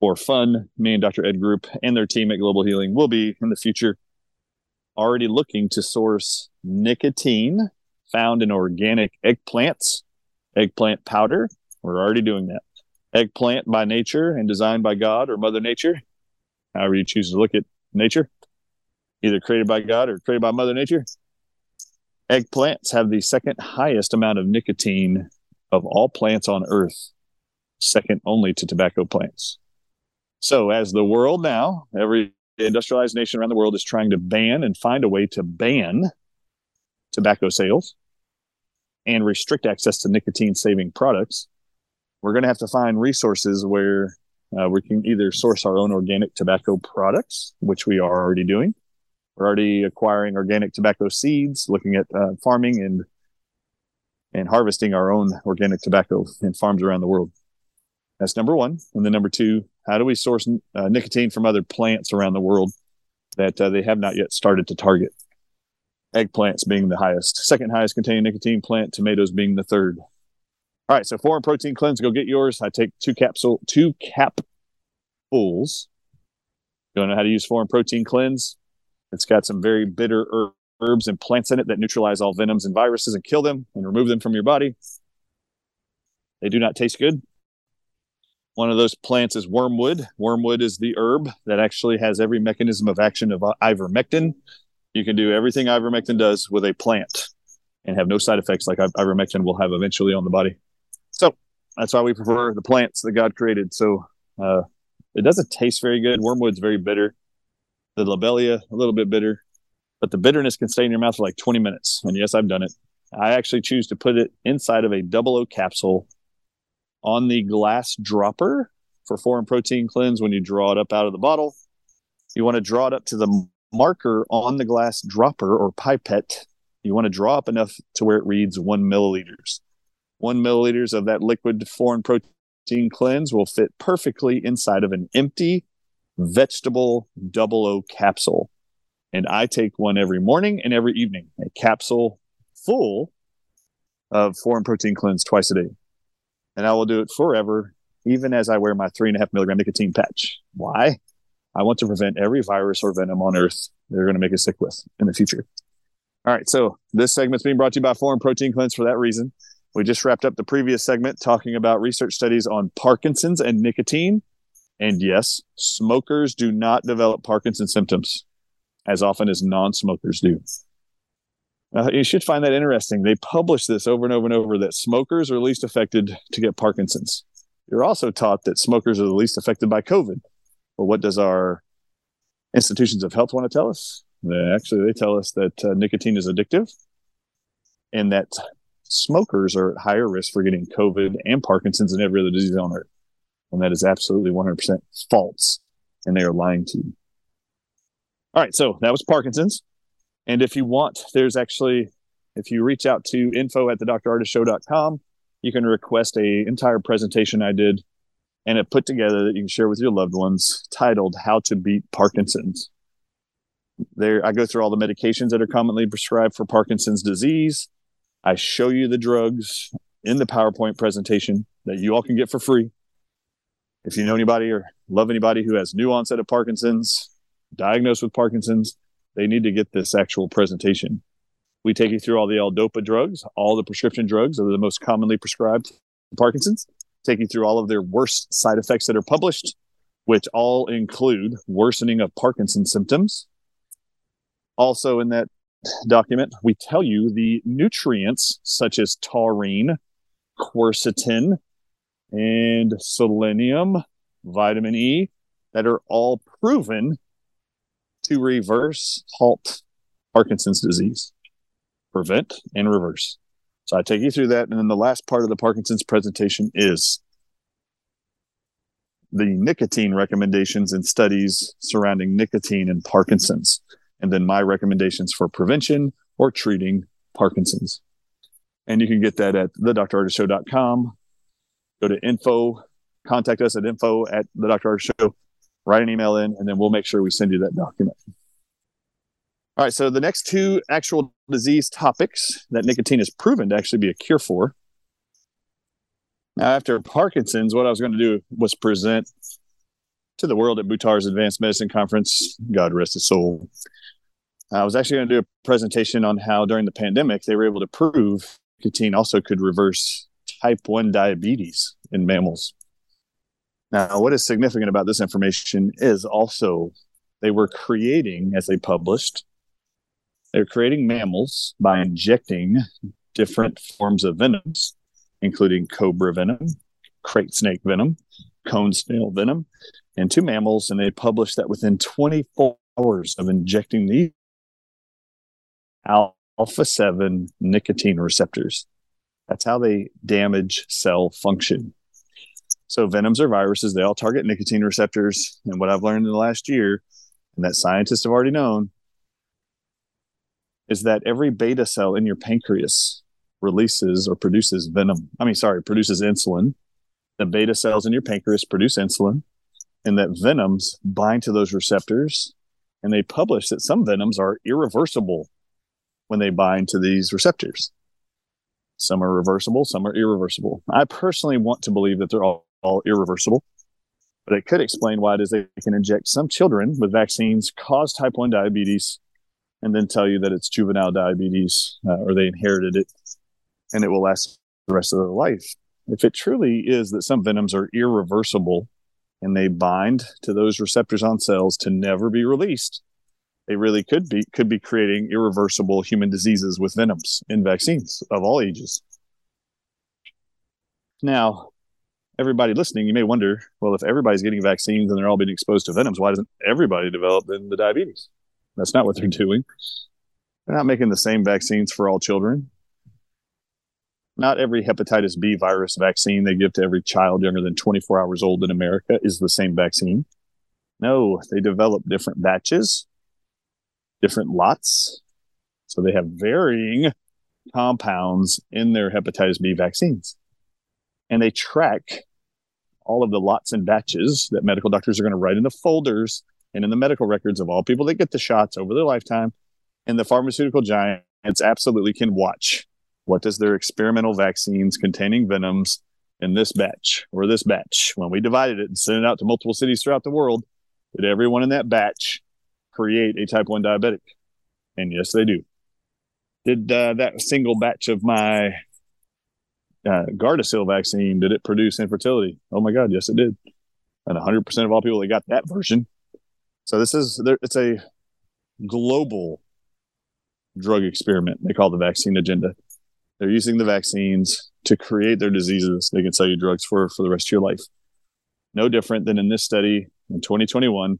for fun, me and Dr. Ed Group and their team at Global Healing will be in the future already looking to source nicotine found in organic eggplants, eggplant powder. We're already doing that. Eggplant by nature and designed by God or Mother Nature, however you choose to look at nature, either created by God or created by Mother Nature. Eggplants have the second highest amount of nicotine of all plants on earth, second only to tobacco plants. So, as the world now, every industrialized nation around the world is trying to ban and find a way to ban tobacco sales and restrict access to nicotine saving products, we're going to have to find resources where uh, we can either source our own organic tobacco products, which we are already doing. We're already acquiring organic tobacco seeds, looking at uh, farming and and harvesting our own organic tobacco in farms around the world. That's number one. And then number two, how do we source uh, nicotine from other plants around the world that uh, they have not yet started to target? Eggplants being the highest, second highest containing nicotine plant, tomatoes being the third. All right, so foreign protein cleanse, go get yours. I take two capsule, two capfuls. You don't know how to use foreign protein cleanse? It's got some very bitter herbs and plants in it that neutralize all venoms and viruses and kill them and remove them from your body. They do not taste good. One of those plants is wormwood. Wormwood is the herb that actually has every mechanism of action of ivermectin. You can do everything ivermectin does with a plant and have no side effects like ivermectin will have eventually on the body. So that's why we prefer the plants that God created. So uh, it doesn't taste very good. Wormwood's very bitter. The lobelia a little bit bitter, but the bitterness can stay in your mouth for like 20 minutes. And yes, I've done it. I actually choose to put it inside of a double O capsule on the glass dropper for foreign protein cleanse when you draw it up out of the bottle. You want to draw it up to the marker on the glass dropper or pipette. You want to draw up enough to where it reads one milliliters. One milliliters of that liquid foreign protein cleanse will fit perfectly inside of an empty vegetable double O capsule. And I take one every morning and every evening, a capsule full of foreign protein cleanse twice a day and I will do it forever, even as I wear my three and a half milligram nicotine patch. Why? I want to prevent every virus or venom on earth they're going to make us sick with in the future. All right, so this segment's being brought to you by Foreign Protein Cleanse for that reason. We just wrapped up the previous segment talking about research studies on Parkinson's and nicotine. And yes, smokers do not develop Parkinson's symptoms as often as non smokers do. Uh, you should find that interesting. They publish this over and over and over that smokers are least affected to get Parkinson's. You're also taught that smokers are the least affected by COVID. Well, what does our institutions of health want to tell us? Actually, they tell us that uh, nicotine is addictive and that smokers are at higher risk for getting COVID and Parkinson's and every other disease on earth. And that is absolutely 100% false. And they are lying to you. All right. So that was Parkinson's. And if you want, there's actually, if you reach out to info at the drardisshow.com, you can request a entire presentation I did and it put together that you can share with your loved ones titled How to Beat Parkinson's. There, I go through all the medications that are commonly prescribed for Parkinson's disease. I show you the drugs in the PowerPoint presentation that you all can get for free. If you know anybody or love anybody who has new onset of Parkinson's, diagnosed with Parkinson's, they need to get this actual presentation. We take you through all the L-DOPA drugs, all the prescription drugs that are the most commonly prescribed Parkinson's, take you through all of their worst side effects that are published, which all include worsening of Parkinson's symptoms. Also, in that document, we tell you the nutrients such as taurine, quercetin, and selenium, vitamin E, that are all proven to reverse, halt Parkinson's disease, prevent and reverse. So I take you through that. And then the last part of the Parkinson's presentation is the nicotine recommendations and studies surrounding nicotine and Parkinson's, and then my recommendations for prevention or treating Parkinson's. And you can get that at thedrardisshow.com. Go to info, contact us at info at the Dr. Ardis Show write an email in, and then we'll make sure we send you that document. All right, so the next two actual disease topics that nicotine is proven to actually be a cure for. Now, after Parkinson's, what I was going to do was present to the world at Buttar's Advanced Medicine Conference. God rest his soul. I was actually going to do a presentation on how during the pandemic they were able to prove nicotine also could reverse type 1 diabetes in mammals. Now, what is significant about this information is also they were creating, as they published, they're creating mammals by injecting different forms of venoms, including cobra venom, krait snake venom, cone snail venom, into mammals. And they published that within 24 hours of injecting these alpha 7 nicotine receptors. That's how they damage cell function. So venoms are viruses. They all target nicotine receptors. And what I've learned in the last year, and that scientists have already known, is that every beta cell in your pancreas releases or produces venom. I mean, sorry, produces insulin. The beta cells in your pancreas produce insulin, and that venoms bind to those receptors. And they publish that some venoms are irreversible when they bind to these receptors. Some are reversible, some are irreversible. I personally want to believe that they're all all irreversible. But it could explain why it is they can inject some children with vaccines, cause type 1 diabetes, and then tell you that it's juvenile diabetes uh, or they inherited it and it will last the rest of their life. If it truly is that some venoms are irreversible and they bind to those receptors on cells to never be released, they really could be could be creating irreversible human diseases with venoms in vaccines of all ages. Now, everybody listening, you may wonder, well, if everybody's getting vaccines and they're all being exposed to venoms, why doesn't everybody develop then the diabetes? That's not what they're doing. They're not making the same vaccines for all children. Not every hepatitis B virus vaccine they give to every child younger than 24 hours old in America is the same vaccine. No, they develop different batches, different lots. So they have varying compounds in their hepatitis B vaccines. And they track all of the lots and batches that medical doctors are going to write in the folders and in the medical records of all people that get the shots over their lifetime. And the pharmaceutical giants absolutely can watch what does their experimental vaccines containing venoms in this batch or this batch? When we divided it and sent it out to multiple cities throughout the world, did everyone in that batch create a type 1 diabetic? And yes, they do. Did uh, that single batch of my uh, Gardasil vaccine, did it produce infertility? Oh my God, yes, it did. And 100% of all people that got that version. So this is, it's a global drug experiment they call the vaccine agenda. They're using the vaccines to create their diseases. They can sell you drugs for for the rest of your life. No different than in this study in 2021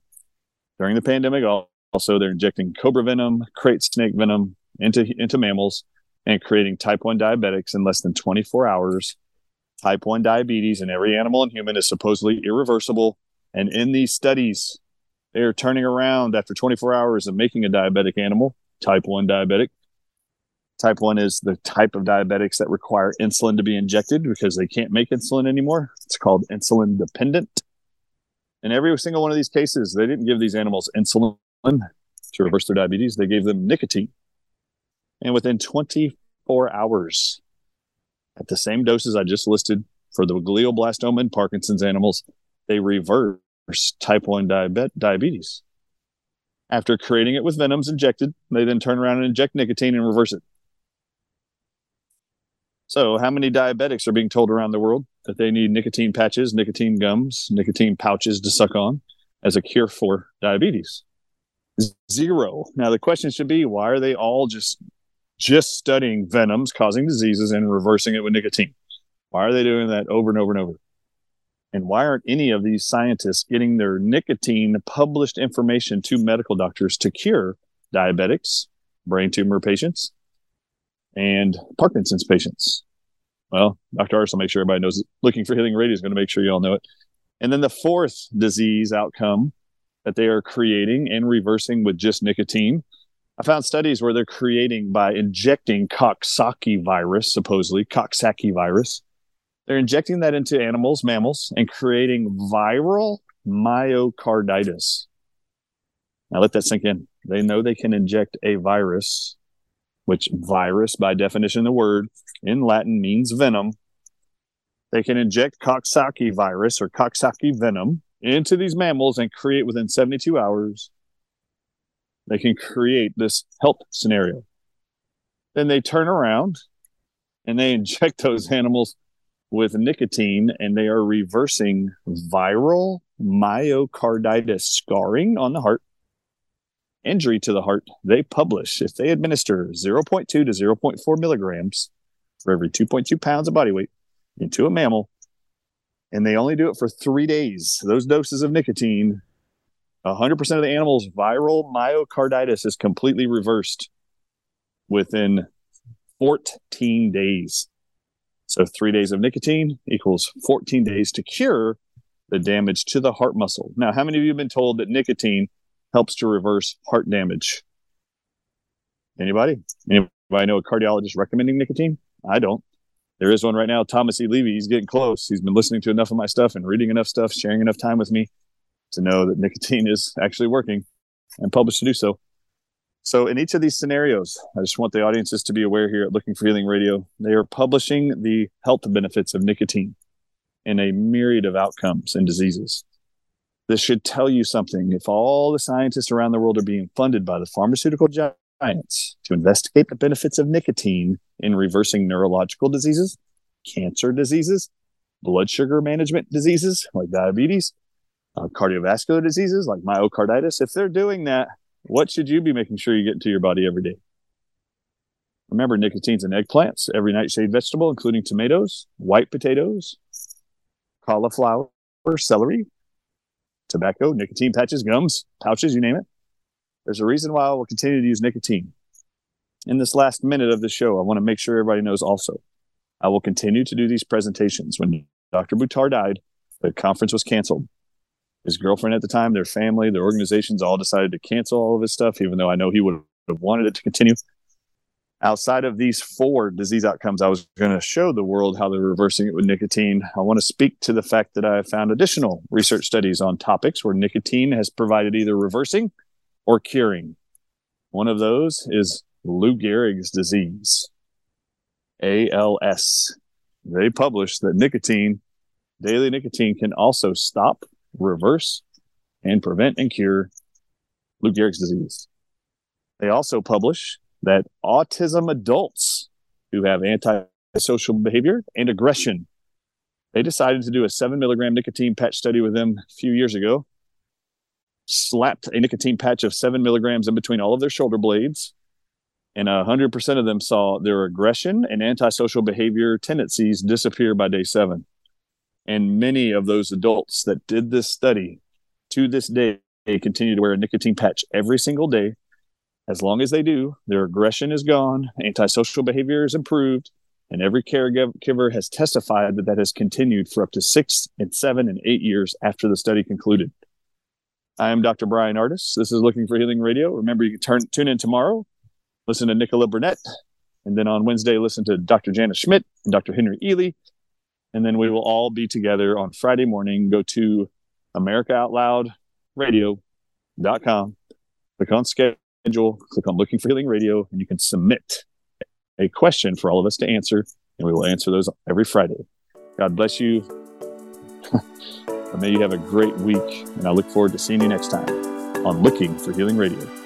during the pandemic. Also, they're injecting cobra venom, krait snake venom into into mammals and creating type 1 diabetics in less than 24 hours. Type 1 diabetes in every animal and human is supposedly irreversible. And in these studies, they are turning around after 24 hours of making a diabetic animal, type 1 diabetic, Type 1 is the type of diabetics that require insulin to be injected because they can't make insulin anymore. It's called insulin dependent. In every single one of these cases, they didn't give these animals insulin to reverse their diabetes, they gave them nicotine. And within 24 hours, at the same doses I just listed for the glioblastoma and Parkinson's animals, they reverse type 1 diabe- diabetes. After creating it with venoms injected, they then turn around and inject nicotine and reverse it. So, how many diabetics are being told around the world that they need nicotine patches, nicotine gums, nicotine pouches to suck on as a cure for diabetes? Zero. Now, the question should be why are they all just just studying venoms causing diseases and reversing it with nicotine? Why are they doing that over and over and over? And why aren't any of these scientists getting their nicotine published information to medical doctors to cure diabetics, brain tumor patients, and Parkinson's patients. Well, Dr. Ars will make sure everybody knows it. Looking for Healing Radio is going to make sure you all know it. And then the fourth disease outcome that they are creating and reversing with just nicotine. I found studies where they're creating by injecting Coxsackie virus, supposedly Coxsackie virus. They're injecting that into animals, mammals, and creating viral myocarditis. Now let that sink in. They know they can inject a virus which virus, by definition the word in Latin, means venom. They can inject Coxsackie virus or Coxsackie venom into these mammals and create within 72 hours. They can create this health scenario. Then they turn around and they inject those animals with nicotine and they are reversing viral myocarditis scarring on the heart injury to the heart, they publish if they administer 0.2 to 0.4 milligrams for every 2.2 pounds of body weight into a mammal, and they only do it for three days, those doses of nicotine, 100% of the animal's viral myocarditis is completely reversed within 14 days. So, three days of nicotine equals 14 days to cure the damage to the heart muscle. Now, how many of you have been told that nicotine helps to reverse heart damage. Anybody? Anybody know a cardiologist recommending nicotine? I don't. There is one right now, Thomas E. Levy. He's getting close. He's been listening to enough of my stuff and reading enough stuff, sharing enough time with me to know that nicotine is actually working and published to do so. So, in each of these scenarios, I just want the audiences to be aware here at Looking for Healing Radio, they are publishing the health benefits of nicotine in a myriad of outcomes and diseases. This should tell you something. If all the scientists around the world are being funded by the pharmaceutical giants to investigate the benefits of nicotine in reversing neurological diseases, cancer diseases, blood sugar management diseases like diabetes, uh, cardiovascular diseases like myocarditis. If they're doing that, what should you be making sure you get into your body every day? Remember, nicotine's in eggplants, every nightshade vegetable, including tomatoes, white potatoes, cauliflower, celery, tobacco, nicotine patches, gums, pouches, you name it. There's a reason why we'll continue to use nicotine. In this last minute of the show, I want to make sure everybody knows also, I will continue to do these presentations. When Dr. Buttar died, the conference was canceled. His girlfriend at the time, their family, their organizations all decided to cancel all of his stuff, even though I know he would have wanted it to continue outside of these four disease outcomes, I was going to show the world how they're reversing it with nicotine. I want to speak to the fact that I have found additional research studies on topics where nicotine has provided either reversing or curing. One of those is Lou Gehrig's disease, ALS. They published that nicotine, daily nicotine, can also stop, reverse, and prevent and cure Lou Gehrig's disease. They also publish that autism adults who have antisocial behavior and aggression, they decided to do a seven milligram nicotine patch study with them a few years ago. Slapped a nicotine patch of seven milligrams in between all of their shoulder blades, and 100% of them saw their aggression and antisocial behavior tendencies disappear by day seven. And many of those adults that did this study to this day continue to wear a nicotine patch every single day as long as they do, their aggression is gone, antisocial behavior is improved, and every caregiver has testified that that has continued for up to six and seven and eight years after the study concluded. I am Dr. Bryan Ardis. This is Looking for Healing Radio. Remember, you can turn, tune in tomorrow, listen to Nicola Burnett, and then on Wednesday, listen to Dr. Janice Schmidt and Dr. Henry Ealy. And then we will all be together on Friday morning. Go to America Out Loud Radio.com, click on schedule, click on Looking for Healing Radio, and you can submit a question for all of us to answer, and we will answer those every Friday. God bless you. And may you have a great week, and I look forward to seeing you next time on Looking for Healing Radio.